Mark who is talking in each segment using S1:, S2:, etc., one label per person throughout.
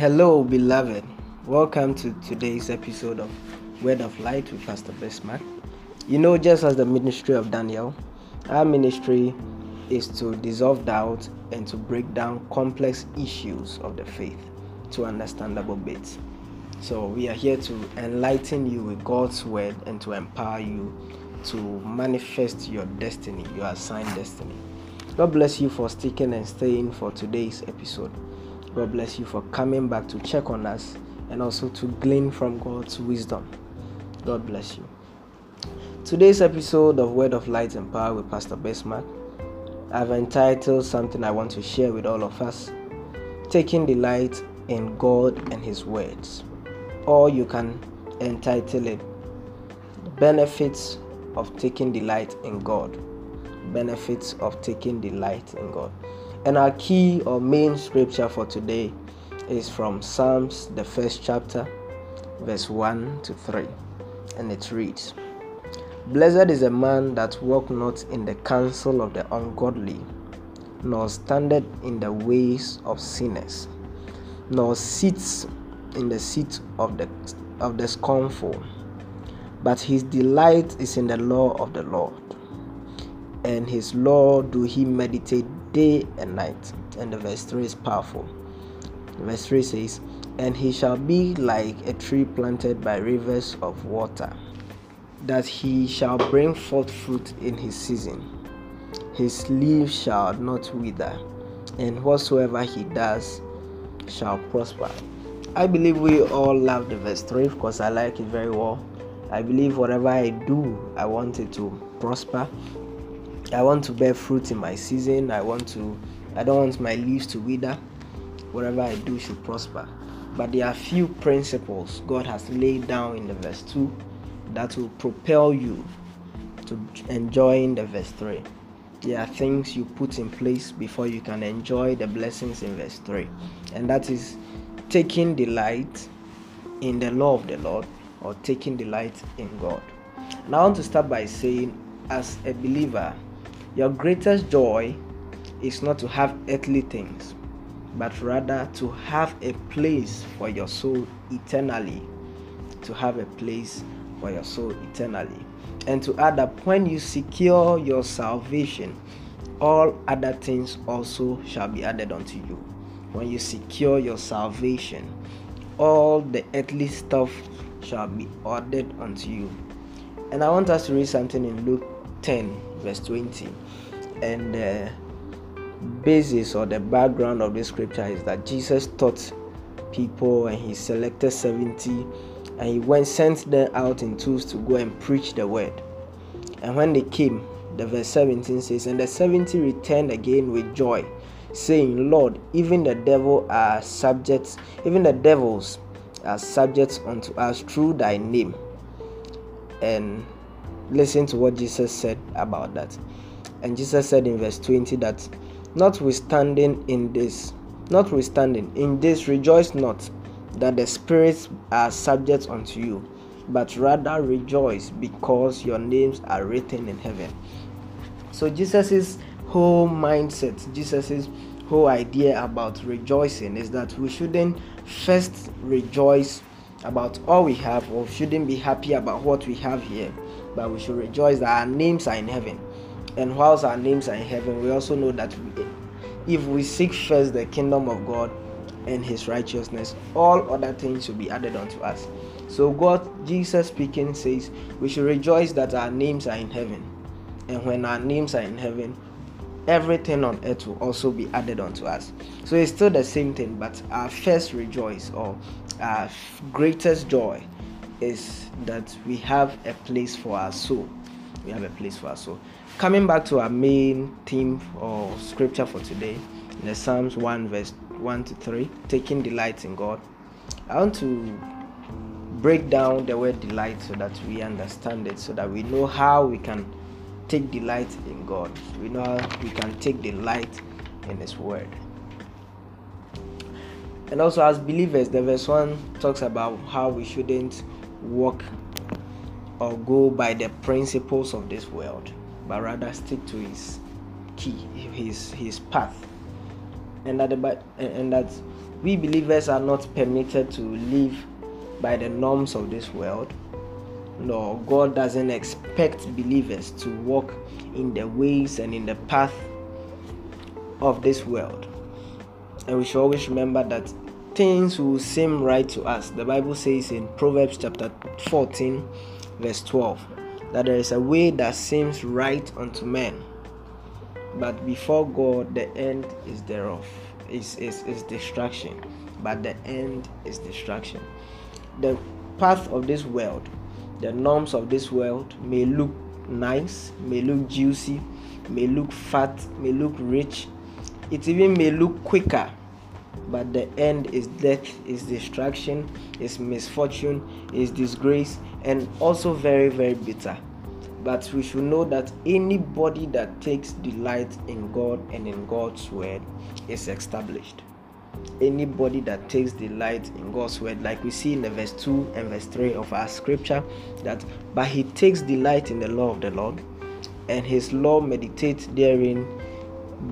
S1: Hello, beloved. Welcome to today's episode of Word of Light with Pastor Bismarck. You know, just as the ministry of Daniel, our ministry is to dissolve doubt and to break down complex issues of the faith to understandable bits. So, we are here to enlighten you with God's word and to empower you to manifest your destiny, your assigned destiny. God bless you for sticking and staying for today's episode. God bless you for coming back to check on us and also to glean from God's wisdom. God bless you. Today's episode of Word of Light and Power with Pastor Bismarck, I've entitled something I want to share with all of us Taking Delight in God and His Words. Or you can entitle it Benefits of Taking Delight in God. Benefits of Taking Delight in God. And our key or main scripture for today is from Psalms, the first chapter, verse 1 to 3. And it reads Blessed is a man that walk not in the counsel of the ungodly, nor standeth in the ways of sinners, nor sits in the seat of the of the scornful. But his delight is in the law of the Lord, and his law do he meditate day and night. And the verse 3 is powerful. Verse 3 says, And he shall be like a tree planted by rivers of water, that he shall bring forth fruit in his season. His leaves shall not wither, and whatsoever he does shall prosper. I believe we all love the verse 3 because I like it very well. I believe whatever I do, I want it to prosper I want to bear fruit in my season. I want to I don't want my leaves to wither. Whatever I do should prosper. But there are few principles God has laid down in the verse 2 that will propel you to enjoying the verse 3. There are things you put in place before you can enjoy the blessings in verse 3. And that is taking delight in the law of the Lord or taking delight in God. And I want to start by saying, as a believer, your greatest joy is not to have earthly things, but rather to have a place for your soul eternally. To have a place for your soul eternally. And to add up, when you secure your salvation, all other things also shall be added unto you. When you secure your salvation, all the earthly stuff shall be added unto you. And I want us to read something in Luke 10, verse 20. And the basis or the background of this scripture is that Jesus taught people and he selected 70 and he went sent them out in twos to go and preach the word. And when they came, the verse 17 says, And the 70 returned again with joy, saying, Lord, even the devil are subjects, even the devils are subjects unto us through thy name. And listen to what Jesus said about that. And Jesus said in verse 20 that notwithstanding in this, notwithstanding in this rejoice not that the spirits are subject unto you, but rather rejoice because your names are written in heaven. So Jesus's whole mindset, Jesus's whole idea about rejoicing is that we shouldn't first rejoice about all we have or shouldn't be happy about what we have here but we should rejoice that our names are in heaven. And whilst our names are in heaven, we also know that if we seek first the kingdom of God and his righteousness, all other things will be added unto us. So, God, Jesus speaking, says we should rejoice that our names are in heaven. And when our names are in heaven, everything on earth will also be added unto us. So, it's still the same thing, but our first rejoice or our greatest joy is that we have a place for our soul. We have a place for our soul. Coming back to our main theme or scripture for today, in the Psalms 1, verse 1 to 3, taking delight in God. I want to break down the word delight so that we understand it, so that we know how we can take delight in God. We know how we can take delight in His Word. And also, as believers, the verse 1 talks about how we shouldn't walk or go by the principles of this world, but rather stick to his key, his his path. And that the, and that we believers are not permitted to live by the norms of this world. No, God doesn't expect believers to walk in the ways and in the path of this world. And we should always remember that things will seem right to us. The Bible says in Proverbs chapter 14, verse 12, that there is a way that seems right unto men, but before God the end is thereof. Is, is, is destruction, but the end is destruction. The path of this world, the norms of this world may look nice, may look juicy, may look fat, may look rich, it even may look quicker but the end is death is destruction is misfortune is disgrace and also very very bitter. But we should know that anybody that takes delight in god and in god's word is established. Anybody that takes delight in god's word like we see in the verse 2 and verse 3 of our scripture that but he takes delight in the law of the lord and his law meditates therein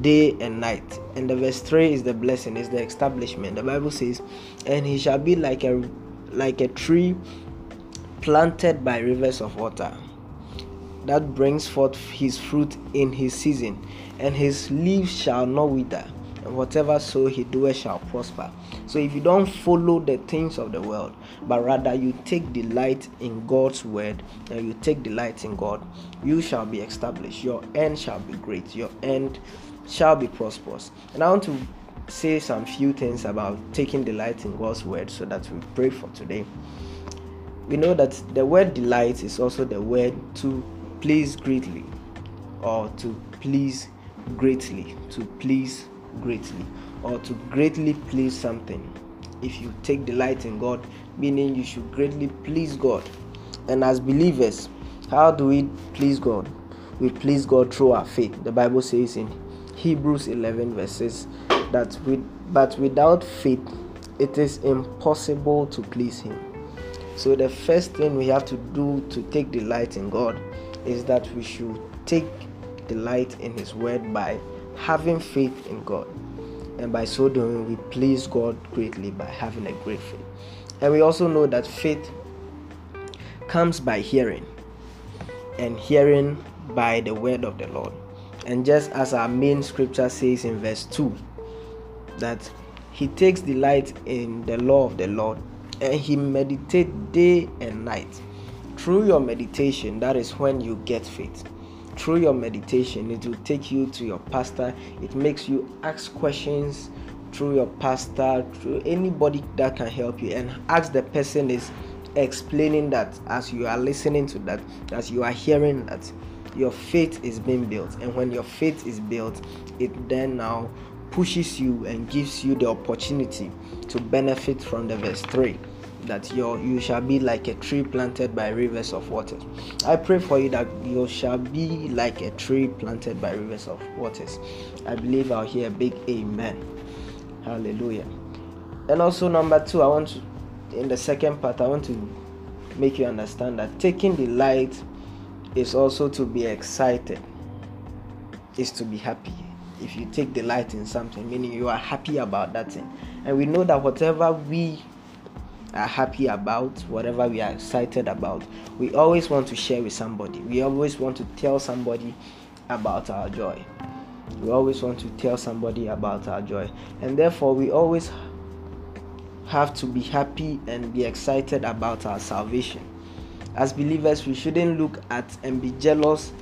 S1: day and night. And the verse 3 is the blessing, is the establishment. The Bible says, And he shall be like a like a tree planted by rivers of water that brings forth his fruit in his season, and his leaves shall not wither, and whatever so he doeth shall prosper. So if you don't follow the things of the world, but rather you take delight in God's word and you take delight in God, you shall be established. Your end shall be great. Your end shall be prosperous. And I want to say some few things about taking delight in God's word so that we pray for today. We know that the word delight is also the word to please greatly or to please greatly, to please greatly or to greatly please something. If you take delight in God, meaning you should greatly please God. And as believers, how do we please God? We please God through our faith. The Bible says in Hebrews 11 verses that with but without faith it is impossible to please him. So the first thing we have to do to take delight in God is that we should take delight in his word by having faith in God. And by so doing we please God greatly by having a great faith. And we also know that faith comes by hearing and hearing by the word of the Lord. And just as our main scripture says in verse 2, that he takes delight in the law of the Lord and he meditates day and night. Through your meditation, that is when you get faith. Through your meditation, it will take you to your pastor. It makes you ask questions through your pastor, through anybody that can help you, and ask the person is explaining that as you are listening to that, as you are hearing that your faith is being built and when your faith is built it then now pushes you and gives you the opportunity to benefit from the verse 3 that your you shall be like a tree planted by rivers of waters. I pray for you that you shall be like a tree planted by rivers of waters. I believe I'll hear a big amen. Hallelujah. And also number two, I want to in the second part, I want to make you understand that taking the light is also to be excited, is to be happy. If you take delight in something, meaning you are happy about that thing. And we know that whatever we are happy about, whatever we are excited about, we always want to share with somebody. We always want to tell somebody about our joy. We always want to tell somebody about our joy. And therefore, we always have to be happy and be excited about our salvation as believers, we shouldn't look at and be jealous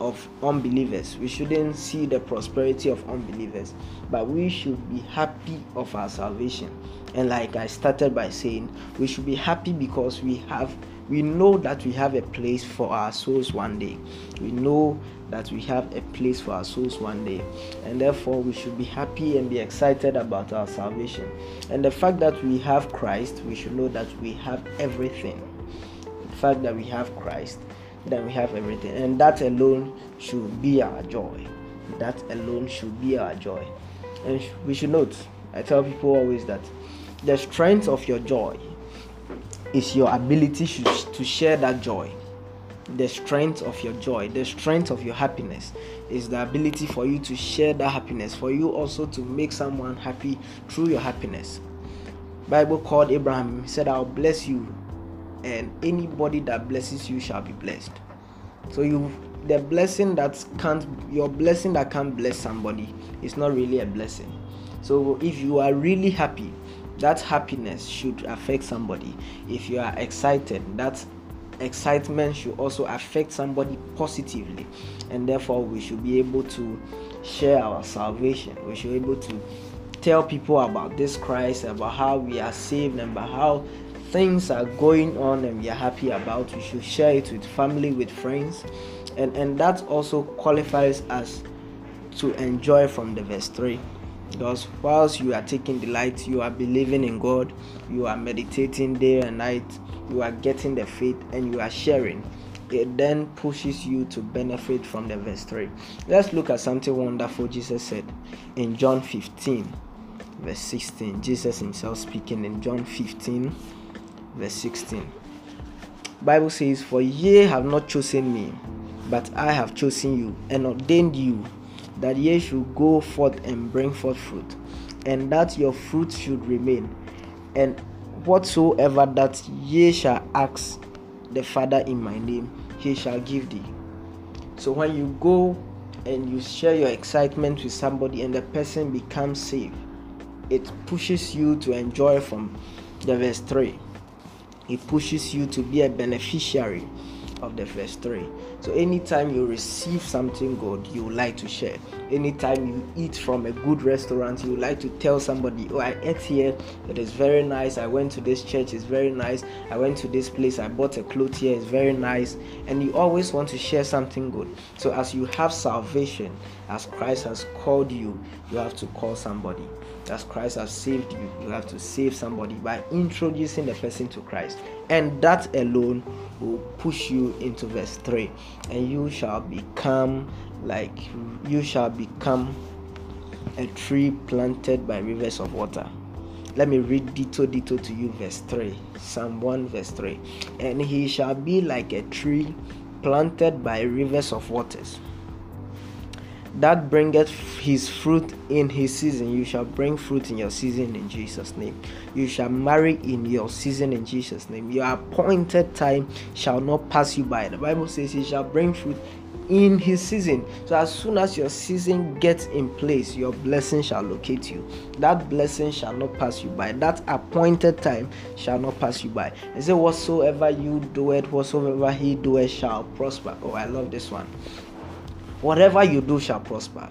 S1: of unbelievers. We shouldn't see the prosperity of unbelievers, but we should be happy of our salvation. And like I started by saying, we should be happy because we have we know that we have a place for our souls one day. We know that we have a place for our souls one day. And therefore, we should be happy and be excited about our salvation. And the fact that we have Christ, we should know that we have everything fact that we have Christ, then we have everything. And that alone should be our joy. That alone should be our joy. And we should note, I tell people always that the strength of your joy is your ability to share that joy. The strength of your joy, the strength of your happiness is the ability for you to share that happiness, for you also to make someone happy through your happiness. Bible called Abraham. He said, I'll bless you, and anybody that blesses you shall be blessed. So you the blessing that can't your blessing that can't bless somebody is not really a blessing. So if you are really happy, that happiness should affect somebody. If you are excited, that excitement should also affect somebody positively. And therefore we should be able to share our salvation. We should be able to tell people about this Christ, about how we are saved, and about how things are going on and we are happy about. We should share it with family, with friends, and and that also qualifies us to enjoy from the verse 3 because whilst you are taking delight you are believing in god you are meditating day and night you are getting the faith and you are sharing it then pushes you to benefit from the verse 3 let's look at something wonderful jesus said in john 15 verse 16 jesus himself speaking in john 15 verse 16 bible says for ye have not chosen me but I have chosen you and ordained you that ye should go forth and bring forth fruit, and that your fruit should remain, and whatsoever that ye shall ask the Father in my name, he shall give thee. So when you go and you share your excitement with somebody and the person becomes saved, it pushes you to enjoy from the verse 3. It pushes you to be a beneficiary of the verse 3. So anytime you receive something good, you like to share. Anytime you eat from a good restaurant, you like to tell somebody, Oh, I ate here, it is very nice. I went to this church, it's very nice. I went to this place, I bought a cloth here, it's very nice. And you always want to share something good. So as you have salvation, as Christ has called you, you have to call somebody as Christ has saved you, you have to save somebody by introducing the person to Christ. And that alone will push you into verse 3. And you shall become like you shall become a tree planted by rivers of water. Let me read detail detail to you, verse 3. Psalm 1, verse 3. And he shall be like a tree planted by rivers of waters that bringeth his fruit in his season. You shall bring fruit in your season in Jesus' name. You shall marry in your season in Jesus' name. Your appointed time shall not pass you by. The Bible says he shall bring fruit in his season. So as soon as your season gets in place, your blessing shall locate you. That blessing shall not pass you by. That appointed time shall not pass you by. And say, Whatsoever you do it, whatsoever he doeth shall prosper. Oh, I love this one. Whatever you do shall prosper.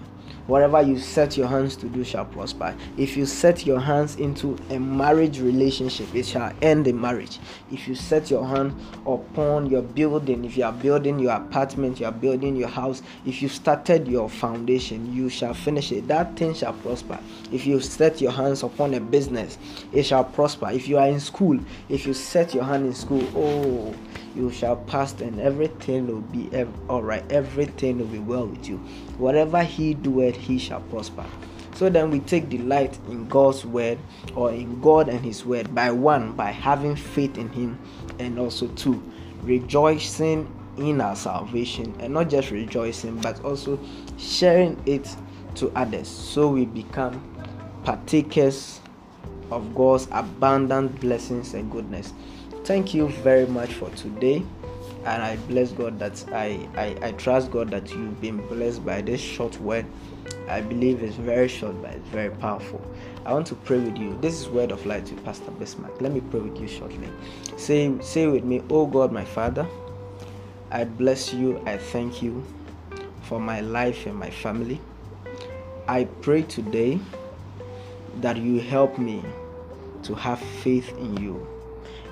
S1: Whatever you set your hands to do shall prosper. If you set your hands into a marriage relationship, it shall end the marriage. If you set your hand upon your building, if you are building your apartment, you are building your house, if you started your foundation, you shall finish it. That thing shall prosper. If you set your hands upon a business, it shall prosper. If you are in school, if you set your hand in school, oh, you shall pass and everything will be all right everything will be well with you whatever he doeth he shall prosper. So then we take delight in god's word or in god and his word by one by having faith in him and also two rejoicing in our salvation. And not just rejoicing but also sharing it to others. So we become partakers of god's abundant blessings and goodness. Thank you very much for today and i bless god that I, I i trust god that you've been blessed by this short word. I believe it's very short but it's very powerful. I want to pray with you. This is word of light with pastor bismarck. Let me pray with you shortly. Say say with me oh god my father i bless you i thank you for my life and my family. I pray today that you help me to have faith in you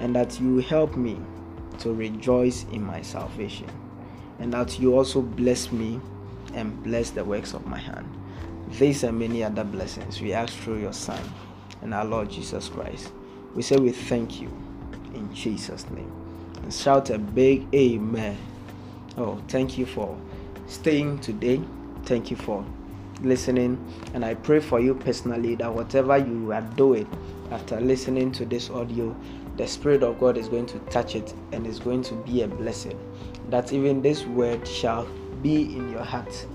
S1: and that you help me to rejoice in my salvation, and that you also bless me and bless the works of my hand. These and many other blessings we ask through your Son and our Lord Jesus Christ. We say we thank you in Jesus' name. And shout a big amen. Oh, thank you for staying today. Thank you for listening. And I pray for you personally that whatever you are doing after listening to this audio, the Spirit of God is going to touch it and is going to be a blessing. That even this word shall be in your heart,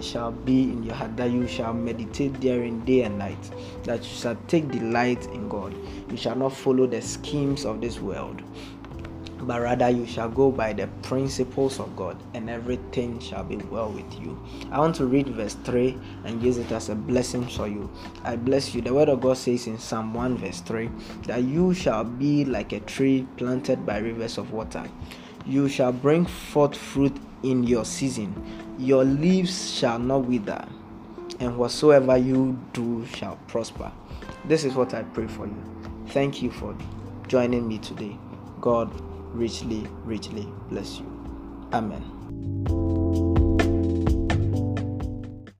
S1: shall be in your heart, that you shall meditate therein day and night, that you shall take delight in God. You shall not follow the schemes of this world, but rather you shall go by the principles of God, and everything shall be well with you. I want to read verse 3 and use it as a blessing for you. I bless you. The word of God says in Psalm 1, verse 3 that you shall be like a tree planted by rivers of water. You shall bring forth fruit in your season, your leaves shall not wither, and whatsoever you do shall prosper. This is what I pray for you. Thank you for joining me today. God richly, richly bless you. Amen.